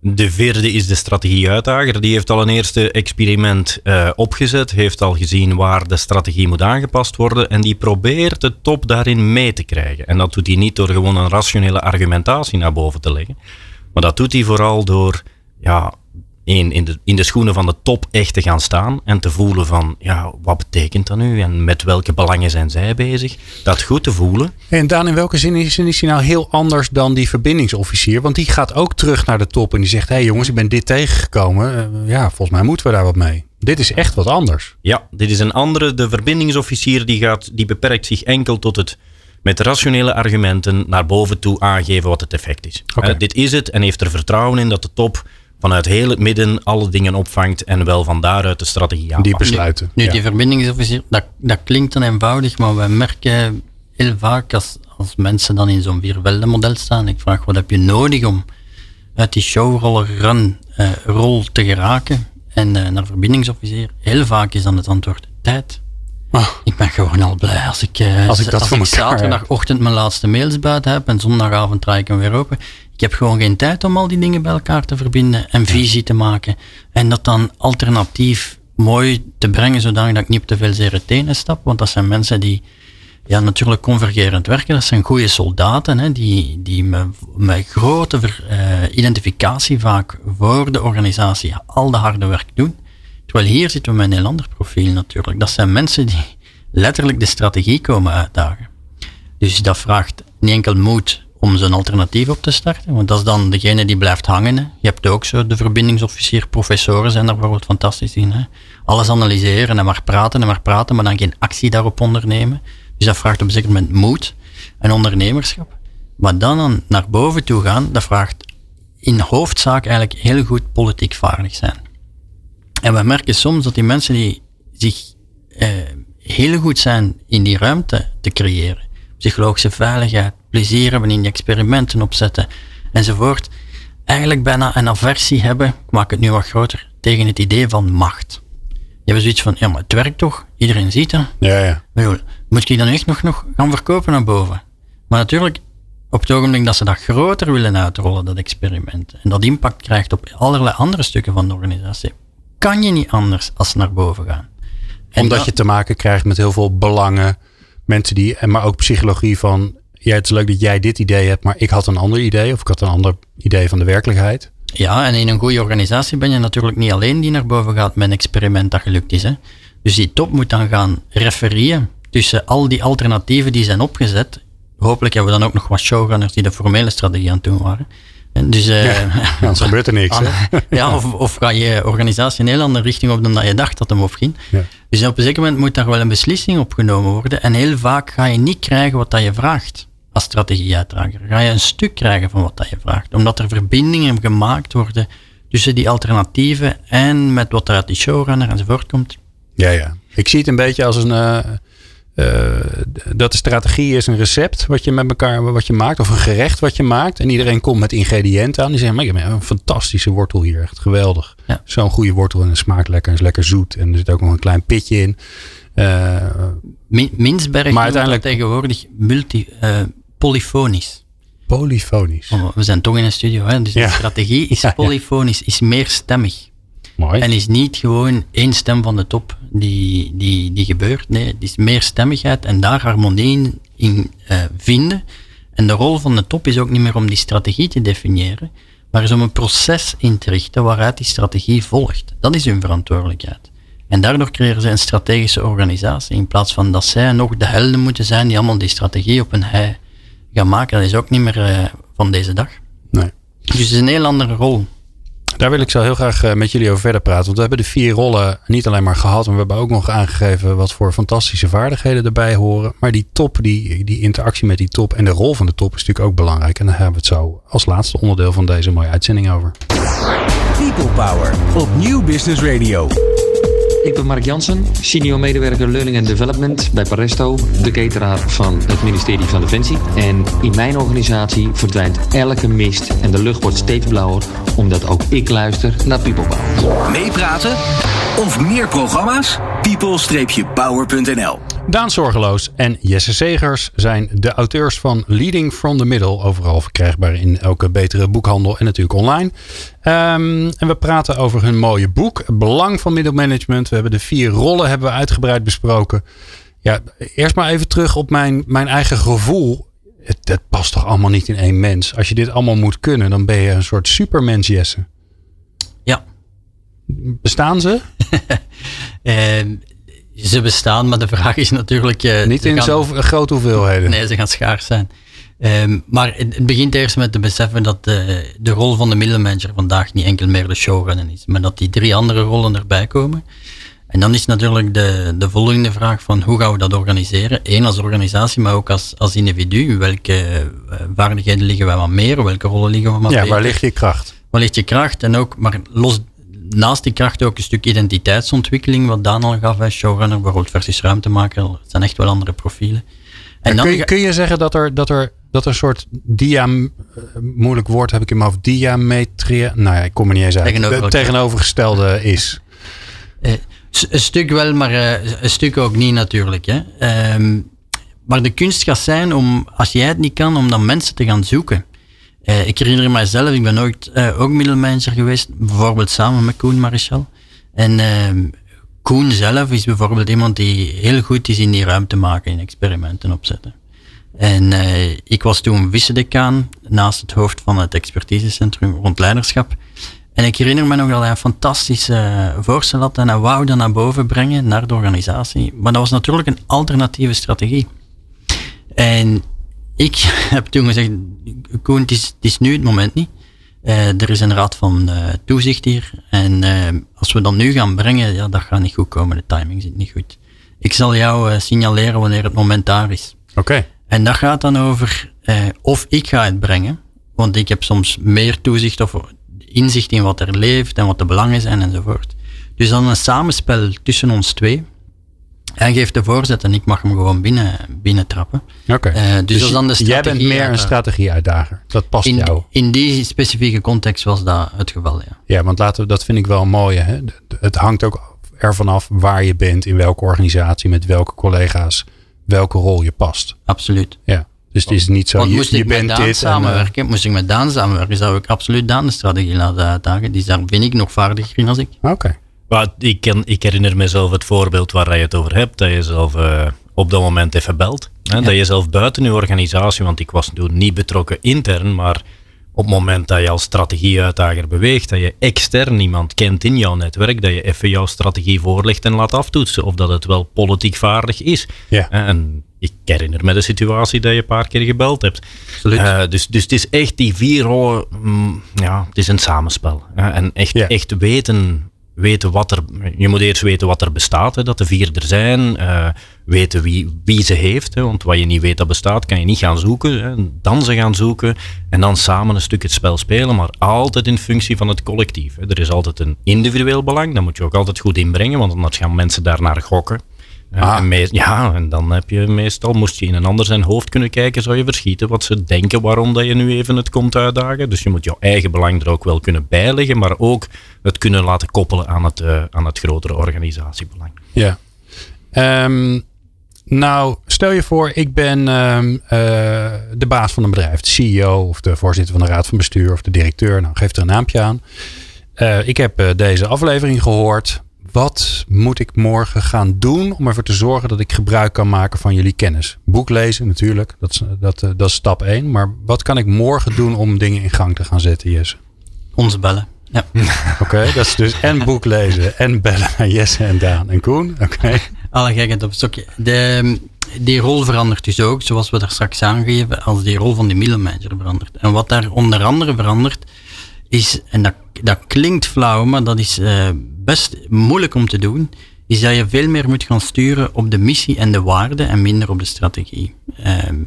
De vierde is de strategie-uitdager. Die heeft al een eerste experiment opgezet, heeft al gezien waar de strategie moet aangepast worden en die probeert de top daarin mee te krijgen. En dat doet hij niet door gewoon een rationele argumentatie naar boven te leggen, maar dat doet hij vooral door ja, in, in, de, in de schoenen van de top echt te gaan staan en te voelen van, ja, wat betekent dat nu en met welke belangen zijn zij bezig? Dat goed te voelen. En Daan, in welke zin is, is hij nou heel anders dan die verbindingsofficier? Want die gaat ook terug naar de top en die zegt, hé hey jongens, ik ben dit tegengekomen. Uh, ja, volgens mij moeten we daar wat mee. Dit is echt wat anders. Ja, dit is een andere. De verbindingsofficier die, gaat, die beperkt zich enkel tot het met rationele argumenten naar boven toe aangeven wat het effect is. Okay. Uh, dit is het en heeft er vertrouwen in dat de top vanuit heel het midden alle dingen opvangt en wel van daaruit de strategie aanpakt. Die besluiten. Nu, nu die verbindingsofficier, dat, dat klinkt dan eenvoudig, maar wij merken heel vaak als, als mensen dan in zo'n model staan, ik vraag wat heb je nodig om uit die showroller run uh, rol te geraken en uh, naar verbindingsofficier, heel vaak is dan het antwoord tijd. Oh. Ik ben gewoon al blij als ik, uh, als ik, dat als ik zaterdagochtend mijn laatste mails buiten heb en zondagavond draai ik hem weer open. Ik heb gewoon geen tijd om al die dingen bij elkaar te verbinden en visie te maken. En dat dan alternatief mooi te brengen, zodat ik niet op te veel zere tenen stap. Want dat zijn mensen die ja, natuurlijk convergerend werken. Dat zijn goede soldaten, hè, die, die met, met grote uh, identificatie vaak voor de organisatie al de harde werk doen. Terwijl hier zitten we met een heel ander profiel natuurlijk. Dat zijn mensen die letterlijk de strategie komen uitdagen. Dus dat vraagt niet enkel moed om zo'n alternatief op te starten. Want dat is dan degene die blijft hangen. Je hebt ook zo de verbindingsofficier, professoren zijn daar bijvoorbeeld fantastisch in. Hè. Alles analyseren en maar praten en maar praten, maar dan geen actie daarop ondernemen. Dus dat vraagt op een zeker moment moed en ondernemerschap. Maar dan naar boven toe gaan, dat vraagt in hoofdzaak eigenlijk heel goed politiek vaardig zijn. En we merken soms dat die mensen die zich eh, heel goed zijn in die ruimte te creëren, psychologische veiligheid, plezier hebben in die experimenten opzetten enzovoort, eigenlijk bijna een aversie hebben, ik maak het nu wat groter, tegen het idee van macht. Je hebt zoiets van, ja, maar het werkt toch? Iedereen ziet het. Ja, ja. Moet je dan echt nog, nog gaan verkopen naar boven? Maar natuurlijk, op het ogenblik dat ze dat groter willen uitrollen, dat experiment, en dat impact krijgt op allerlei andere stukken van de organisatie, kan je niet anders als naar boven gaan. Omdat je te maken krijgt met heel veel belangen, mensen die, maar ook psychologie van, ja, het is leuk dat jij dit idee hebt, maar ik had een ander idee of ik had een ander idee van de werkelijkheid. Ja, en in een goede organisatie ben je natuurlijk niet alleen die naar boven gaat met een experiment dat gelukt is. Hè. Dus die top moet dan gaan refereren tussen al die alternatieven die zijn opgezet. Hopelijk hebben we dan ook nog wat showrunners die de formele strategie aan het doen waren. Dus, uh, ja, [laughs] anders gebeurt er niks. [laughs] Hè? ja, of, of ga je organisatie in een heel andere richting op dan dat je dacht dat hem opging. Ja. Dus op een zeker moment moet daar wel een beslissing op genomen worden. En heel vaak ga je niet krijgen wat dat je vraagt als strategieuitdrager. Ga je een stuk krijgen van wat dat je vraagt. Omdat er verbindingen gemaakt worden tussen die alternatieven en met wat er uit die showrunner enzovoort komt. Ja, ja. Ik zie het een beetje als een. Uh, uh, dat de strategie is een recept wat je met elkaar wat je maakt, of een gerecht wat je maakt. En iedereen komt met ingrediënten aan. Die zeggen: maar ik heb een fantastische wortel hier, echt geweldig. Ja. Zo'n goede wortel en het smaakt lekker, is lekker zoet. En er zit ook nog een klein pitje in. Uh, Minsberg maar uiteindelijk tegenwoordig multi, polyfonisch. Polyfonisch. Oh, we zijn toch in een studio, hè? dus de strategie is [laughs] polyfonisch, is meerstemmig. Mooi. En is niet gewoon één stem van de top die, die, die gebeurt. Nee, het is meerstemmigheid en daar harmonie in uh, vinden. En de rol van de top is ook niet meer om die strategie te definiëren, maar is om een proces in te richten waaruit die strategie volgt. Dat is hun verantwoordelijkheid. En daardoor creëren ze een strategische organisatie, in plaats van dat zij nog de helden moeten zijn die allemaal die strategie op een hei gaan maken. Dat is ook niet meer uh, van deze dag. Nee. Dus het is een heel andere rol. Daar wil ik zo heel graag uh, met jullie over verder praten. Want we hebben de vier rollen niet alleen maar gehad. Maar we hebben ook nog aangegeven wat voor fantastische vaardigheden erbij horen. Maar die top, die, die interactie met die top en de rol van de top is natuurlijk ook belangrijk. En daar hebben we het zo als laatste onderdeel van deze mooie uitzending over. People Power op Nieuw Business Radio. Ik ben Mark Jansen, senior medewerker Learning and Development bij Paresto, de cateraar van het ministerie van Defensie. En in mijn organisatie verdwijnt elke mist en de lucht wordt steeds blauwer, omdat ook ik luister naar People Power. Meepraten of meer programma's? people-power.nl Daan Zorgeloos en Jesse Segers zijn de auteurs van Leading from the Middle. Overal verkrijgbaar in elke betere boekhandel en natuurlijk online. Um, en we praten over hun mooie boek, Belang van Middelmanagement. We hebben de vier rollen hebben we uitgebreid besproken. Ja, eerst maar even terug op mijn, mijn eigen gevoel. Het, het past toch allemaal niet in één mens. Als je dit allemaal moet kunnen, dan ben je een soort supermens, Jesse. Ja. Bestaan ze? uh, [laughs] ze bestaan, maar de vraag is natuurlijk... Uh, Niet in zo'n grote hoeveelheden. Nee, ze gaan schaars zijn. Um, maar het, begint eerst met te beseffen dat de, de rol van de middelmanager vandaag niet enkel meer de showrunner is, maar dat die drie andere rollen erbij komen. En dan is natuurlijk de, de volgende vraag van hoe gaan we dat organiseren? Eén als organisatie, maar ook als, als individu. Welke uh, vaardigheden liggen wij wat meer? Welke rollen liggen we wat ja, meer? waar ligt je kracht? Waar ligt je kracht? En ook, maar los naast die kracht ook een stuk identiteitsontwikkeling, wat Daan al gaf, hè, showrunner, bijvoorbeeld versus ruimtemaker. Het zijn echt wel andere profielen. En dan kun, je, kun je zeggen dat er, dat er, dat er een soort dia, moeilijk woord heb ik in mijn hoofd, diametrie, nou ja, ik kom er niet eens uit, Tegenover tegenovergestelde is? Uh, een stuk wel, maar uh, een stuk ook niet natuurlijk. Hè. Um, maar de kunst gaat zijn om, als jij het niet kan, om dan mensen te gaan zoeken. Uh, ik herinner mijzelf, ik ben ooit uh, ook middelmanager geweest, bijvoorbeeld samen met Koen Marichal. En uh, Koen zelf is bijvoorbeeld iemand die heel goed is in die ruimte maken, in experimenten opzetten. En ik was toen vice-decaan naast het hoofd van het expertisecentrum rond leiderschap. En ik herinner me nog dat hij een fantastische voorstel had en hij wou dat naar boven brengen, naar de organisatie. Maar dat was natuurlijk een alternatieve strategie. En ik [laughs] heb toen gezegd, Koen, het is, het is nu het moment niet. Uh, er is een raad van uh, toezicht hier. En uh, als we dat nu gaan brengen, ja, dat gaat niet goed komen. De timing zit niet goed. Ik zal jou signaleren wanneer het moment daar is. Oké. En dat gaat dan over of ik ga het brengen. Want ik heb soms meer toezicht of inzicht in wat er leeft en wat de belangen zijn enzovoort. Dus dan een samenspel tussen ons twee. Hij geeft de voorzet en ik mag hem gewoon binnen, binnen trappen. Oké. Uh, dus, dus dan de jij bent meer een strategie-uitdager. Dat past in, jou. In die specifieke context was dat het geval, ja. Ja, want laten we, dat vind ik wel mooi. Hè? Het hangt ook ervan af waar je bent, in welke organisatie, met welke collega's, welke rol je past. Absoluut. Ja. Dus het is niet zo, Want je, moest je ik bent met Daan dit. samenwerken, en, uh, moest ik met Daan samenwerken, zou ik absoluut Daan de strategie laten uitdagen. Die daar ben ik nog vaardiger in als ik. Oké. Okay. Maar ik, ken, ik herinner mezelf het voorbeeld waar je het over hebt, dat je zelf uh, op dat moment even belt. Hè, ja. Dat je zelf buiten je organisatie, want ik was toen niet betrokken intern, maar op het moment dat je als strategieuitdager beweegt, dat je extern iemand kent in jouw netwerk, dat je even jouw strategie voorlegt en laat aftoetsen of dat het wel politiek vaardig is. Ja. En ik herinner me de situatie dat je een paar keer gebeld hebt. Uh, dus, dus het is echt die vier rollen, mm, ja, het is een samenspel. Hè, en echt, Ja. echt weten weten wat er. Je moet eerst weten wat er bestaat, hè, dat de vier er zijn. eh, weten wie, wie ze heeft. Hè, want wat je niet weet dat bestaat, kan je niet gaan zoeken. Hè, dan ze gaan zoeken. En dan samen een stuk het spel spelen. Maar altijd in functie van het collectief. Hè. Er is altijd een individueel belang. Dat moet je ook altijd goed inbrengen. Want anders gaan mensen daarnaar gokken. Hè. Ah. En meest- ja, en dan heb je meestal, moest je in een ander zijn hoofd kunnen kijken, zou je verschieten wat ze denken waarom dat je nu even het komt uitdagen. Dus je moet jouw eigen belang er ook wel kunnen bijleggen, maar ook het kunnen laten koppelen aan het, eh, aan het grotere organisatiebelang. Ja. Ehm, nou, stel je voor, ik ben ehm, eh, de baas van een bedrijf, de CEO of de voorzitter van de raad van bestuur of de directeur. Nou, geef er een naampje aan. Eh, ik heb eh, deze aflevering gehoord. Wat moet ik morgen gaan doen om ervoor te zorgen dat ik gebruik kan maken van jullie kennis? Boek lezen natuurlijk, dat is, dat, eh, dat is stap 1. Maar wat kan ik morgen doen om dingen in gang te gaan zetten, Jesse? Ons bellen. Ja. [laughs] Oké, dat is dus en boek lezen en bellen naar Jesse en Daan en Koen. Oké. [laughs] Alle gekheid op het stokje. De, die rol verandert dus ook, zoals we daar straks aangeven, als die rol van de middelmanager verandert. En wat daar onder andere verandert, is, en dat, dat klinkt flauw, maar dat is eh, best moeilijk om te doen, is dat je veel meer moet gaan sturen op de missie en de waarden en minder op de strategie. Ehm,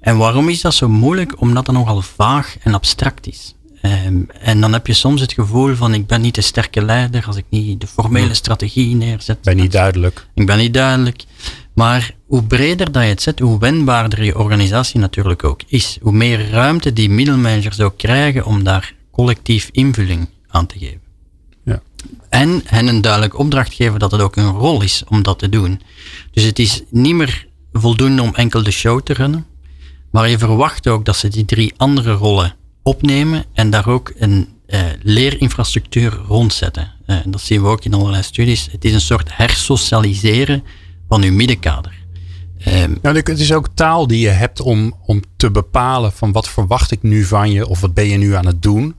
en waarom is dat zo moeilijk? Omdat dat nogal vaag en abstract is. Ehm, en dan heb je soms het gevoel van ik ben niet de sterke leider als ik niet de formele strategie neerzet. Ben niet duidelijk. Ik ben niet duidelijk. Maar hoe breder dat je het zet, hoe wendbaarder je organisatie natuurlijk ook is. Hoe meer ruimte die middelmanagers ook krijgen om daar collectief invulling aan te geven. En hen een duidelijk opdracht geven dat het ook een rol is om dat te doen. Dus het is niet meer voldoende om enkel de show te runnen. Maar je verwacht ook dat ze die drie andere rollen opnemen en daar ook een eh, leerinfrastructuur rondzetten. Eh, dat zien we ook in allerlei studies. Het is een soort hersocialiseren van uw middenkader. Ehm, Nou, het is ook taal die je hebt om, om te bepalen van wat verwacht ik nu van je of wat ben je nu aan het doen.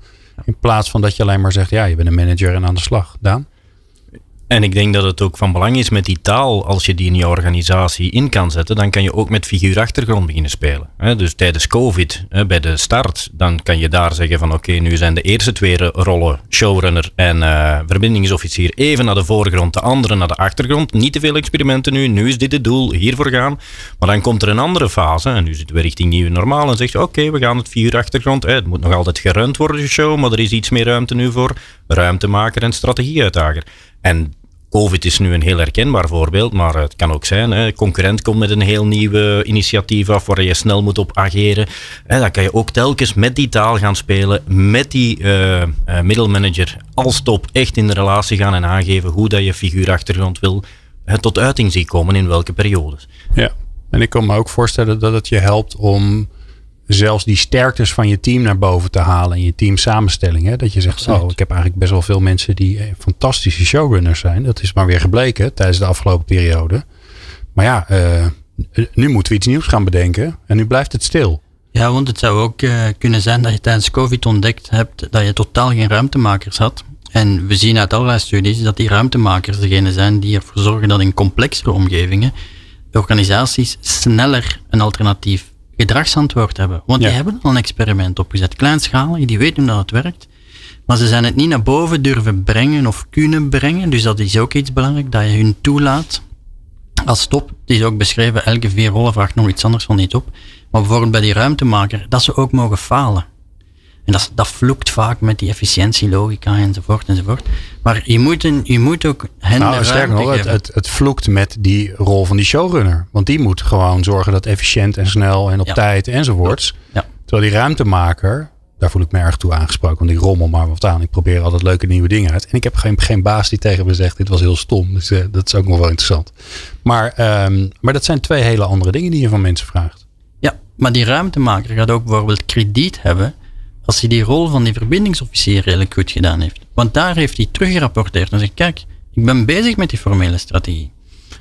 In plaats van dat je alleen maar zegt, ja, je bent een manager en aan de slag. Daan? En ik denk dat het ook van belang is met die taal, als je die in je organisatie in kan zetten, dan kan je ook met figuurachtergrond beginnen spelen. Dus tijdens COVID, bij de start, dan kan je daar zeggen van oké, nu zijn de eerste twee rollen, showrunner en eh, verbindingsofficier, even naar de voorgrond, de andere naar de achtergrond. Niet te veel experimenten nu, nu is dit het doel, hiervoor gaan. Maar dan komt er een andere fase, en nu zitten we richting nieuwe normaal, en zeg je oké, we gaan het figuurachtergrond, het moet nog altijd gerund worden, de show, maar er is iets meer ruimte nu voor ruimtemaker en strategieuitdager. En COVID is nu een heel herkenbaar voorbeeld, maar het kan ook zijn. Hè, concurrent komt met een heel nieuw initiatief af waar je snel moet op ageren. Hè, dan kan je ook telkens met die taal gaan spelen, met die eh, middelmanager als top echt in de relatie gaan en aangeven hoe dat je figuurachtergrond wil eh, tot uiting zien komen in welke periodes. Ja. En ik kan me ook voorstellen dat het je helpt om zelfs die sterktes van je team naar boven te halen in je team samenstelling. Hè? Dat je zegt, Absoluut. oh, ik heb eigenlijk best wel veel mensen die eh, fantastische showrunners zijn. Dat is maar weer gebleken tijdens de afgelopen periode. Maar ja, eh, nu moeten we iets nieuws gaan bedenken en nu blijft het stil. Ja, want het zou ook eh, kunnen zijn dat je tijdens COVID ontdekt hebt dat je totaal geen ruimtemakers had. En we zien uit allerlei studies dat die ruimtemakers degene zijn die ervoor zorgen dat in complexere omgevingen de organisaties sneller een alternatief gedragsantwoord hebben. Want Ja. die hebben al een experiment opgezet. Kleinschalig, die weten dat het werkt. Maar ze zijn het niet naar boven durven brengen of kunnen brengen. Dus dat is ook iets belangrijk, dat je hun toelaat als top. Het is ook beschreven, elke vier rollen vraagt nog iets anders van die top. Maar bijvoorbeeld bij die ruimtemaker, dat ze ook mogen falen. En dat, dat vloekt vaak met die efficiëntielogica enzovoort enzovoort. Maar je moet, een, je moet ook hen Nou, sterker nog, het, het, het vloekt met die rol van die showrunner. Want die moet gewoon zorgen dat efficiënt en snel en op Ja. tijd enzovoorts. Ja. Terwijl die ruimtemaker, daar voel ik me erg toe aangesproken. Want ik rommel maar wat aan. Ik probeer altijd leuke nieuwe dingen uit. En ik heb geen, geen baas die tegen me zegt, dit was heel stom. Dus eh, dat is ook nog wel interessant. Maar, ehm, maar dat zijn twee hele andere dingen die je van mensen vraagt. Ja, maar die ruimtemaker gaat ook bijvoorbeeld krediet hebben als hij die rol van die verbindingsofficier redelijk goed gedaan heeft. Want daar heeft hij teruggerapporteerd en zegt, kijk, ik ben bezig met die formele strategie.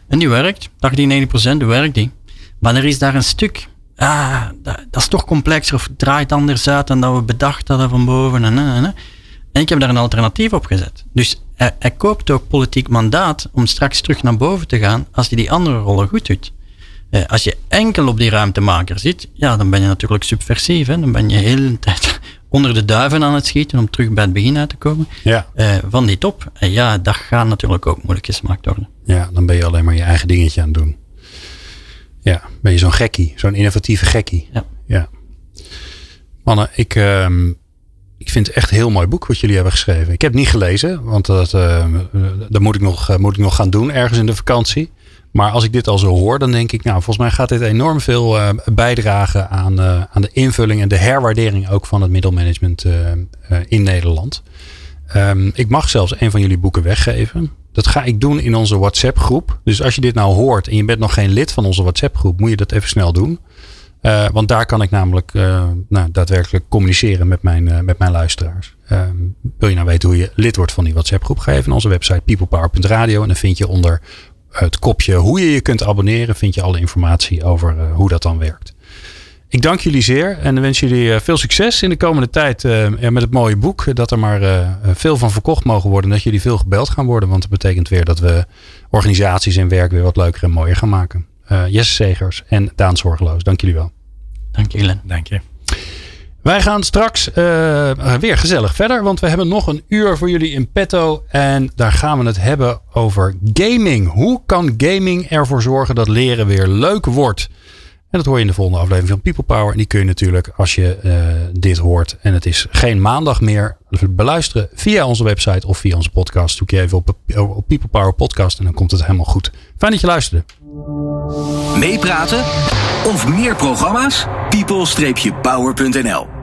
En die werkt, 18, 90 procent werkt die. Maar er is daar een stuk, ah, dat, is toch complexer of draait anders uit dan dat we bedacht hadden van boven. En, en, en. en ik heb daar een alternatief op gezet. Dus hij koopt ook politiek mandaat om straks terug naar boven te gaan als hij die andere rollen goed doet. Eh, als je enkel op die ruimtemaker zit, ja, dan ben je natuurlijk subversief. Hè? Dan ben je de hele tijd [laughs] onder de duiven aan het schieten om terug bij het begin uit te komen Ja. eh, van die top. En ja, dat gaat natuurlijk ook moeilijk gesmaakt worden. Ja, dan ben je alleen maar je eigen dingetje aan het doen. Ja, ben je zo'n gekkie. Zo'n innovatieve gekkie. Ja. ja. Mannen, ik, ehm, ik vind het echt een heel mooi boek wat jullie hebben geschreven. Ik heb het niet gelezen, want dat, ehm, eh, dat moet, ik nog, moet ik nog gaan doen ergens in de vakantie. Maar als ik dit al zo hoor, dan denk ik, nou, volgens mij gaat dit enorm veel eh, bijdragen aan, eh, aan de invulling en de herwaardering ook van het middelmanagement eh, in Nederland. Ehm, ik mag zelfs een van jullie boeken weggeven. Dat ga ik doen in onze WhatsApp groep. Dus als je dit nou hoort en je bent nog geen lid van onze WhatsApp groep, moet je dat even snel doen. Want daar kan ik namelijk nou, daadwerkelijk communiceren met mijn, met mijn luisteraars. Ehm, wil je nou weten hoe je lid wordt van die WhatsApp groep? Ga even naar onze website peoplepower.radio en dan vind je onder het kopje hoe je je kunt abonneren, vind je alle informatie over eh, hoe dat dan werkt. Ik dank jullie zeer en wens jullie eh, veel succes in de komende tijd eh, ja, met het mooie boek. Dat er maar eh, veel van verkocht mogen worden en dat jullie veel gebeld gaan worden. Want dat betekent weer dat we organisaties en werk weer wat leuker en mooier gaan maken. Eh, Jesse Segers en Daan Zorgeloos, dank jullie wel. Dank je, Glenn. Dank je. Wij gaan straks eh, weer gezellig verder, want we hebben nog een uur voor jullie in petto. En daar gaan we het hebben over gaming. Hoe kan gaming ervoor zorgen dat leren weer leuk wordt? En dat hoor je in de volgende aflevering van People Power. En die kun je natuurlijk, als je eh, dit hoort en het is geen maandag meer, beluisteren via onze website of via onze podcast. Zoek je even op, op People Power Podcast en dan komt het helemaal goed. Fijn dat je luisterde. Meepraten of meer programma's? people-power.nl